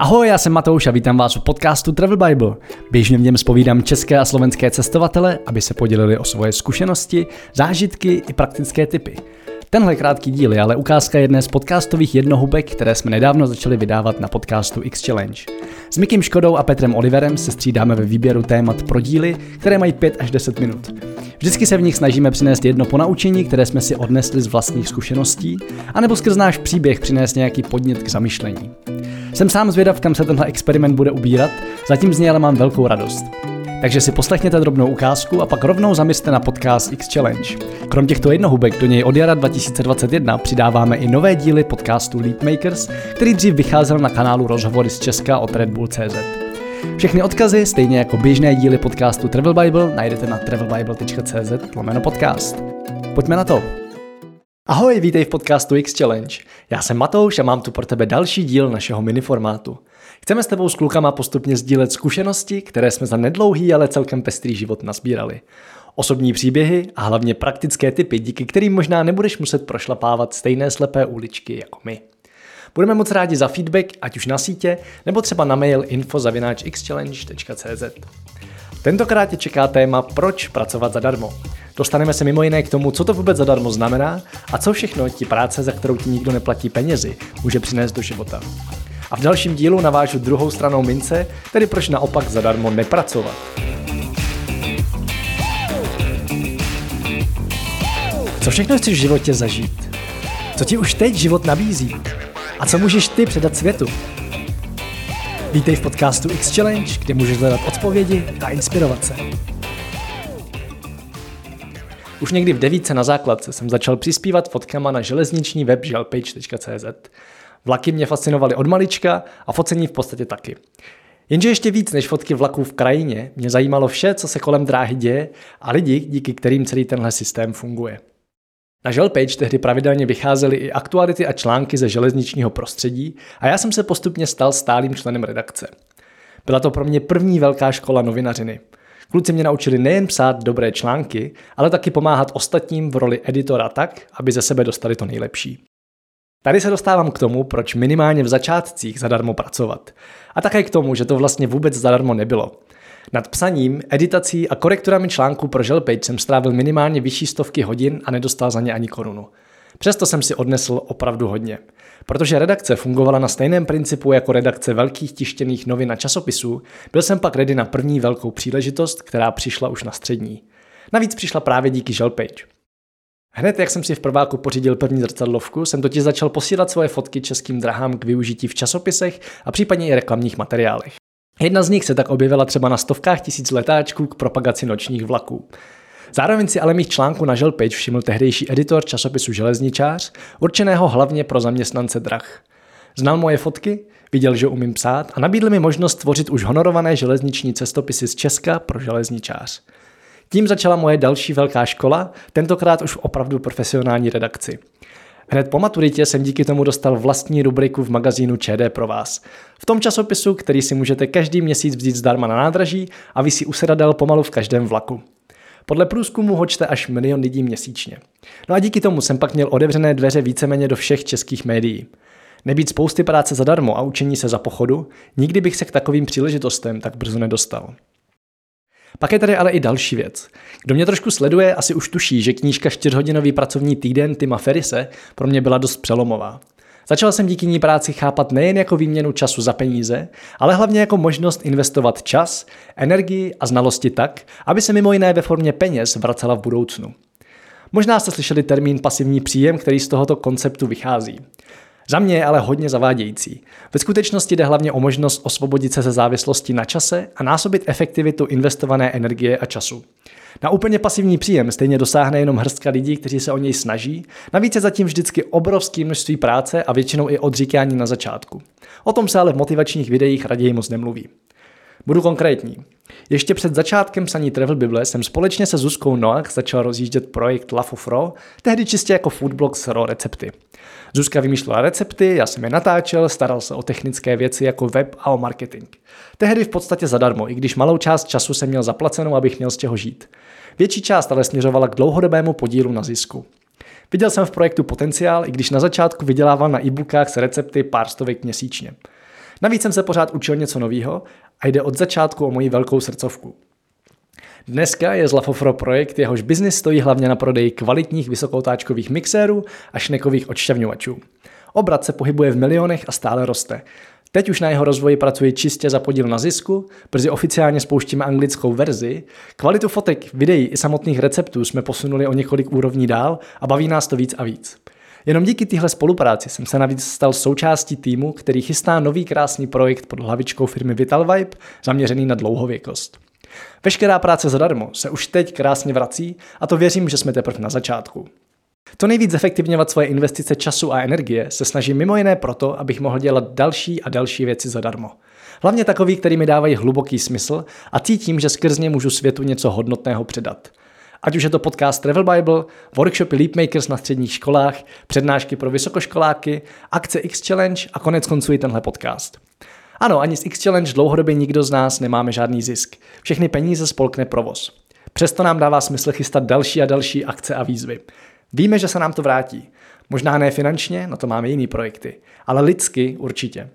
Ahoj, já jsem Matouš a vítám vás u podcastu Travel Bible. Běžně v něm spovídám české a slovenské cestovatele, aby se podělili o svoje zkušenosti, zážitky i praktické typy. Tenhle krátký díl je ale ukázka jedné z podcastových jednohubek, které jsme nedávno začali vydávat na podcastu X Challenge. S Mikim Škodou a Petrem Oliverem se střídáme ve výběru témat pro díly, které mají 5 až 10 minut. Vždycky se v nich snažíme přinést jedno ponaučení, které jsme si odnesli z vlastních zkušeností, anebo skrz náš příběh přinést nějaký podnět k zamyšlení. Jsem sám zvědav, kam se tenhle experiment bude ubírat, zatím z něj ale mám velkou radost. Takže si poslechněte drobnou ukázku a pak rovnou zamyste na podcast X Challenge. Krom těchto jednohubek do něj od jara 2021 přidáváme i nové díly podcastu Leapmakers, který dřív vycházel na kanálu Rozhovory z Česka od Red Bull CZ. Všechny odkazy, stejně jako běžné díly podcastu Travel Bible, najdete na travelbible.cz podcast. Pojďme na to! Ahoj, vítej v podcastu X Challenge. Já jsem Matouš a mám tu pro tebe další díl našeho miniformátu. Chceme s tebou s klukama postupně sdílet zkušenosti, které jsme za nedlouhý, ale celkem pestrý život nazbírali. Osobní příběhy a hlavně praktické typy, díky kterým možná nebudeš muset prošlapávat stejné slepé uličky jako my. Budeme moc rádi za feedback, ať už na sítě, nebo třeba na mail info.xchallenge.cz. Tentokrát tě čeká téma Proč pracovat zadarmo. Dostaneme se mimo jiné k tomu, co to vůbec zadarmo znamená a co všechno ti práce, za kterou ti nikdo neplatí penězi, může přinést do života. A v dalším dílu navážu druhou stranou mince, tedy proč naopak zadarmo nepracovat. Co všechno chceš v životě zažít? Co ti už teď život nabízí? A co můžeš ty předat světu? Vítej v podcastu X Challenge, kde můžeš hledat odpovědi a inspirovat se. Už někdy v devíce na základce jsem začal přispívat fotkama na železniční web želpage.cz. Vlaky mě fascinovaly od malička a focení v podstatě taky. Jenže ještě víc než fotky vlaků v krajině mě zajímalo vše, co se kolem dráhy děje a lidi, díky kterým celý tenhle systém funguje. Na Želpage tehdy pravidelně vycházely i aktuality a články ze železničního prostředí a já jsem se postupně stal stálým členem redakce. Byla to pro mě první velká škola novinařiny. Kluci mě naučili nejen psát dobré články, ale taky pomáhat ostatním v roli editora tak, aby ze sebe dostali to nejlepší. Tady se dostávám k tomu, proč minimálně v začátcích zadarmo pracovat. A také k tomu, že to vlastně vůbec zadarmo nebylo. Nad psaním, editací a korekturami článků pro Želpage jsem strávil minimálně vyšší stovky hodin a nedostal za ně ani korunu. Přesto jsem si odnesl opravdu hodně. Protože redakce fungovala na stejném principu jako redakce velkých tištěných novin a časopisů, byl jsem pak ready na první velkou příležitost, která přišla už na střední. Navíc přišla právě díky Želpage. Hned jak jsem si v prváku pořídil první zrcadlovku, jsem totiž začal posílat svoje fotky českým drahám k využití v časopisech a případně i reklamních materiálech. Jedna z nich se tak objevila třeba na stovkách tisíc letáčků k propagaci nočních vlaků. Zároveň si ale mých článků na Želpage všiml tehdejší editor časopisu Železničář, určeného hlavně pro zaměstnance drah. Znal moje fotky, viděl, že umím psát a nabídl mi možnost tvořit už honorované železniční cestopisy z Česka pro železničář. Tím začala moje další velká škola, tentokrát už opravdu profesionální redakci. Hned po maturitě jsem díky tomu dostal vlastní rubriku v magazínu ČD pro vás. V tom časopisu, který si můžete každý měsíc vzít zdarma na nádraží a vysí u sedadel pomalu v každém vlaku. Podle průzkumu ho čte až milion lidí měsíčně. No a díky tomu jsem pak měl otevřené dveře víceméně do všech českých médií. Nebýt spousty práce zadarmo a učení se za pochodu, nikdy bych se k takovým příležitostem tak brzo nedostal. Pak je tady ale i další věc. Kdo mě trošku sleduje, asi už tuší, že knížka 4-hodinový pracovní týden Tima Ferise pro mě byla dost přelomová. Začal jsem díky ní práci chápat nejen jako výměnu času za peníze, ale hlavně jako možnost investovat čas, energii a znalosti tak, aby se mimo jiné ve formě peněz vracela v budoucnu. Možná jste slyšeli termín pasivní příjem, který z tohoto konceptu vychází. Za mě je ale hodně zavádějící. Ve skutečnosti jde hlavně o možnost osvobodit se ze závislosti na čase a násobit efektivitu investované energie a času. Na úplně pasivní příjem stejně dosáhne jenom hrstka lidí, kteří se o něj snaží, navíc je zatím vždycky obrovské množství práce a většinou i odříkání na začátku. O tom se ale v motivačních videích raději moc nemluví. Budu konkrétní. Ještě před začátkem psaní Travel Bible jsem společně se Zuzkou Noach začal rozjíždět projekt Love of Raw, tehdy čistě jako foodblog s raw recepty. Zuzka vymýšlela recepty, já jsem je natáčel, staral se o technické věci jako web a o marketing. Tehdy v podstatě zadarmo, i když malou část času jsem měl zaplacenou, abych měl z čeho žít. Větší část ale směřovala k dlouhodobému podílu na zisku. Viděl jsem v projektu potenciál, i když na začátku vydělával na e-bookách s recepty pár stovek měsíčně. Navíc jsem se pořád učil něco nového a jde od začátku o moji velkou srdcovku. Dneska je Zlafofro projekt, jehož biznis stojí hlavně na prodeji kvalitních vysokoutáčkových mixérů a šnekových odšťavňovačů. Obrat se pohybuje v milionech a stále roste. Teď už na jeho rozvoji pracuji čistě za podíl na zisku, brzy oficiálně spouštíme anglickou verzi. Kvalitu fotek, videí i samotných receptů jsme posunuli o několik úrovní dál a baví nás to víc a víc. Jenom díky téhle spolupráci jsem se navíc stal součástí týmu, který chystá nový krásný projekt pod hlavičkou firmy Vital Vibe, zaměřený na dlouhověkost. Veškerá práce zadarmo se už teď krásně vrací a to věřím, že jsme teprve na začátku. To nejvíc efektivňovat svoje investice času a energie se snažím mimo jiné proto, abych mohl dělat další a další věci zadarmo. Hlavně takový, který mi dávají hluboký smysl a cítím, že skrz ně můžu světu něco hodnotného předat. Ať už je to podcast Travel Bible, workshopy Leapmakers na středních školách, přednášky pro vysokoškoláky, akce X Challenge a konec konců i tenhle podcast. Ano, ani z X Challenge dlouhodobě nikdo z nás nemáme žádný zisk. Všechny peníze spolkne provoz. Přesto nám dává smysl chystat další a další akce a výzvy. Víme, že se nám to vrátí. Možná ne finančně, na to máme jiný projekty, ale lidsky určitě.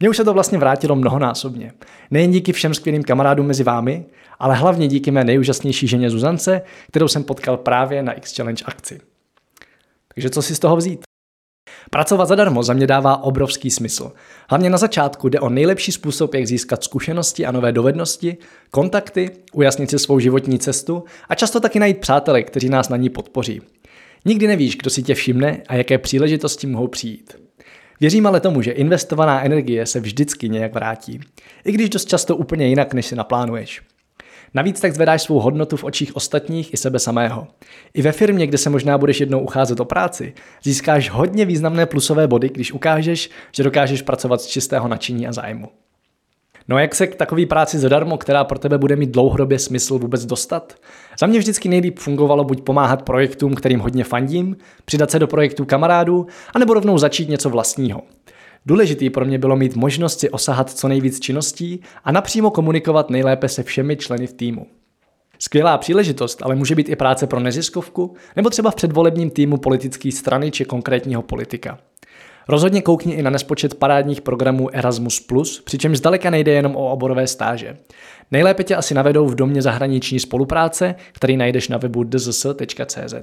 Mně už se to vlastně vrátilo mnohonásobně. Nejen díky všem skvělým kamarádům mezi vámi, ale hlavně díky mé nejúžasnější ženě Zuzance, kterou jsem potkal právě na X Challenge akci. Takže co si z toho vzít? Pracovat zadarmo za mě dává obrovský smysl. Hlavně na začátku jde o nejlepší způsob, jak získat zkušenosti a nové dovednosti, kontakty, ujasnit si svou životní cestu a často taky najít přátele, kteří nás na ní podpoří. Nikdy nevíš, kdo si tě všimne a jaké příležitosti mohou přijít. Věřím ale tomu, že investovaná energie se vždycky nějak vrátí, i když dost často úplně jinak, než si naplánuješ. Navíc tak zvedáš svou hodnotu v očích ostatních i sebe samého. I ve firmě, kde se možná budeš jednou ucházet o práci, získáš hodně významné plusové body, když ukážeš, že dokážeš pracovat z čistého nadšení a zájmu. No jak se k takové práci zadarmo, která pro tebe bude mít dlouhodobě smysl vůbec dostat? Za mě vždycky nejlíp fungovalo buď pomáhat projektům, kterým hodně fandím, přidat se do projektů kamarádů, anebo rovnou začít něco vlastního. Důležitý pro mě bylo mít možnost si osahat co nejvíc činností a napřímo komunikovat nejlépe se všemi členy v týmu. Skvělá příležitost ale může být i práce pro neziskovku nebo třeba v předvolebním týmu politické strany či konkrétního politika. Rozhodně koukni i na nespočet parádních programů Erasmus+, přičemž zdaleka nejde jenom o oborové stáže. Nejlépe tě asi navedou v domě zahraniční spolupráce, který najdeš na webu dzs.cz.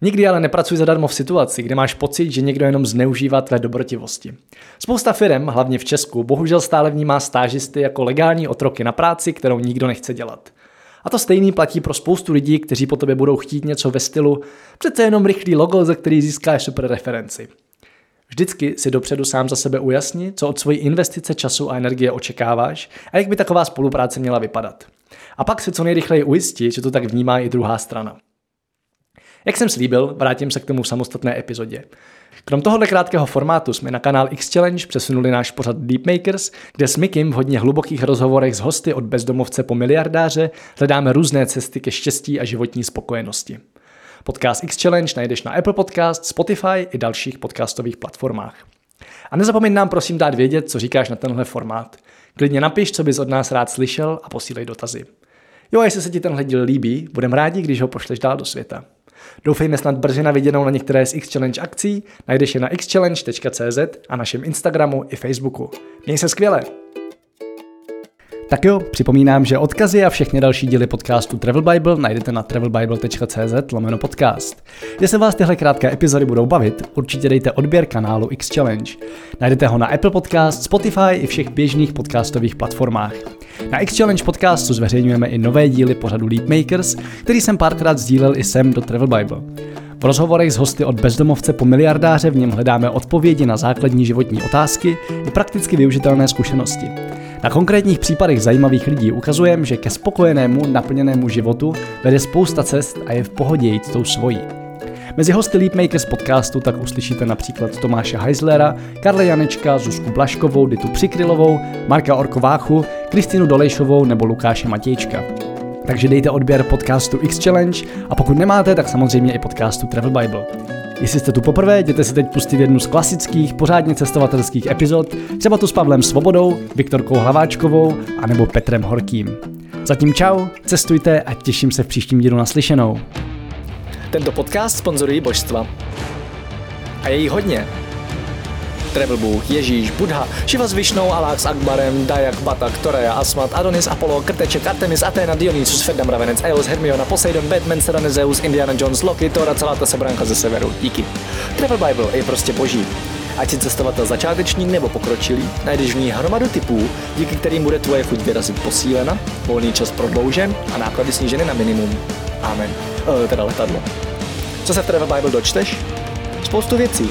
Nikdy ale nepracuj zadarmo v situaci, kde máš pocit, že někdo jenom zneužívá tvé dobrotivosti. Spousta firm, hlavně v Česku, bohužel stále vnímá stážisty jako legální otroky na práci, kterou nikdo nechce dělat. A to stejný platí pro spoustu lidí, kteří po tobě budou chtít něco ve stylu přece jenom rychlý logo, za který získáš super referenci. Vždycky si dopředu sám za sebe ujasni, co od svojí investice času a energie očekáváš a jak by taková spolupráce měla vypadat. A pak se co nejrychleji ujistí, že to tak vnímá i druhá strana. Jak jsem slíbil, vrátím se k tomu v samostatné epizodě. Krom tohohle krátkého formátu jsme na kanál X Challenge přesunuli náš pořad Deepmakers, kde s Mikim v hodně hlubokých rozhovorech s hosty od bezdomovce po miliardáře hledáme různé cesty ke štěstí a životní spokojenosti. Podcast X Challenge najdeš na Apple Podcast, Spotify i dalších podcastových platformách. A nezapomeň nám prosím dát vědět, co říkáš na tenhle formát. Klidně napiš, co bys od nás rád slyšel a posílej dotazy. Jo, a jestli se ti tenhle díl líbí, budem rádi, když ho pošleš dál do světa. Doufejme snad brzy na viděnou na některé z X Challenge akcí, najdeš je na xchallenge.cz a našem Instagramu i Facebooku. Měj se skvěle! Tak jo, připomínám, že odkazy a všechny další díly podcastu Travel Bible najdete na travelbible.cz lomeno podcast. Jestli vás tyhle krátké epizody budou bavit, určitě dejte odběr kanálu X Challenge. Najdete ho na Apple Podcast, Spotify i všech běžných podcastových platformách. Na X Challenge podcastu zveřejňujeme i nové díly pořadu Leapmakers, který jsem párkrát sdílel i sem do Travel Bible. V rozhovorech s hosty od bezdomovce po miliardáře v něm hledáme odpovědi na základní životní otázky i prakticky využitelné zkušenosti. Na konkrétních případech zajímavých lidí ukazujeme, že ke spokojenému, naplněnému životu vede spousta cest a je v pohodě jít tou svojí. Mezi hosty Leapmakers podcastu tak uslyšíte například Tomáše Heislera, Karle Janečka, Zuzku Blaškovou, Ditu Přikrylovou, Marka Orkováchu, Kristinu Dolejšovou nebo Lukáše Matějčka. Takže dejte odběr podcastu X Challenge a pokud nemáte, tak samozřejmě i podcastu Travel Bible. Jestli jste tu poprvé, jděte si teď pustit jednu z klasických, pořádně cestovatelských epizod, třeba tu s Pavlem Svobodou, Viktorkou Hlaváčkovou a nebo Petrem Horkým. Zatím čau, cestujte a těším se v příštím dílu naslyšenou. Tento podcast sponzorují božstva. A je jí hodně. Travel Bůh, Ježíš, Buddha, Šiva s Višnou, Alák s Akbarem, Dajak, Batak, Toreja, Asmat, Adonis, Apollo, Krteček, Artemis, Athena, Dionysus, Ferdam, Ravenec, Eos, Hermiona, Poseidon, Batman, Serena, Zeus, Indiana Jones, Loki, Thor a celá ta sebranka ze severu. Díky. Travel Bible je prostě boží. Ať si cestovatel začátečník nebo pokročilý, najdeš v ní hromadu typů, díky kterým bude tvoje chuť vyrazit posílena, volný čas prodloužen a náklady sníženy na minimum. Amen. E, teda letadlo. Co se v Travel Bible dočteš? Spoustu věcí.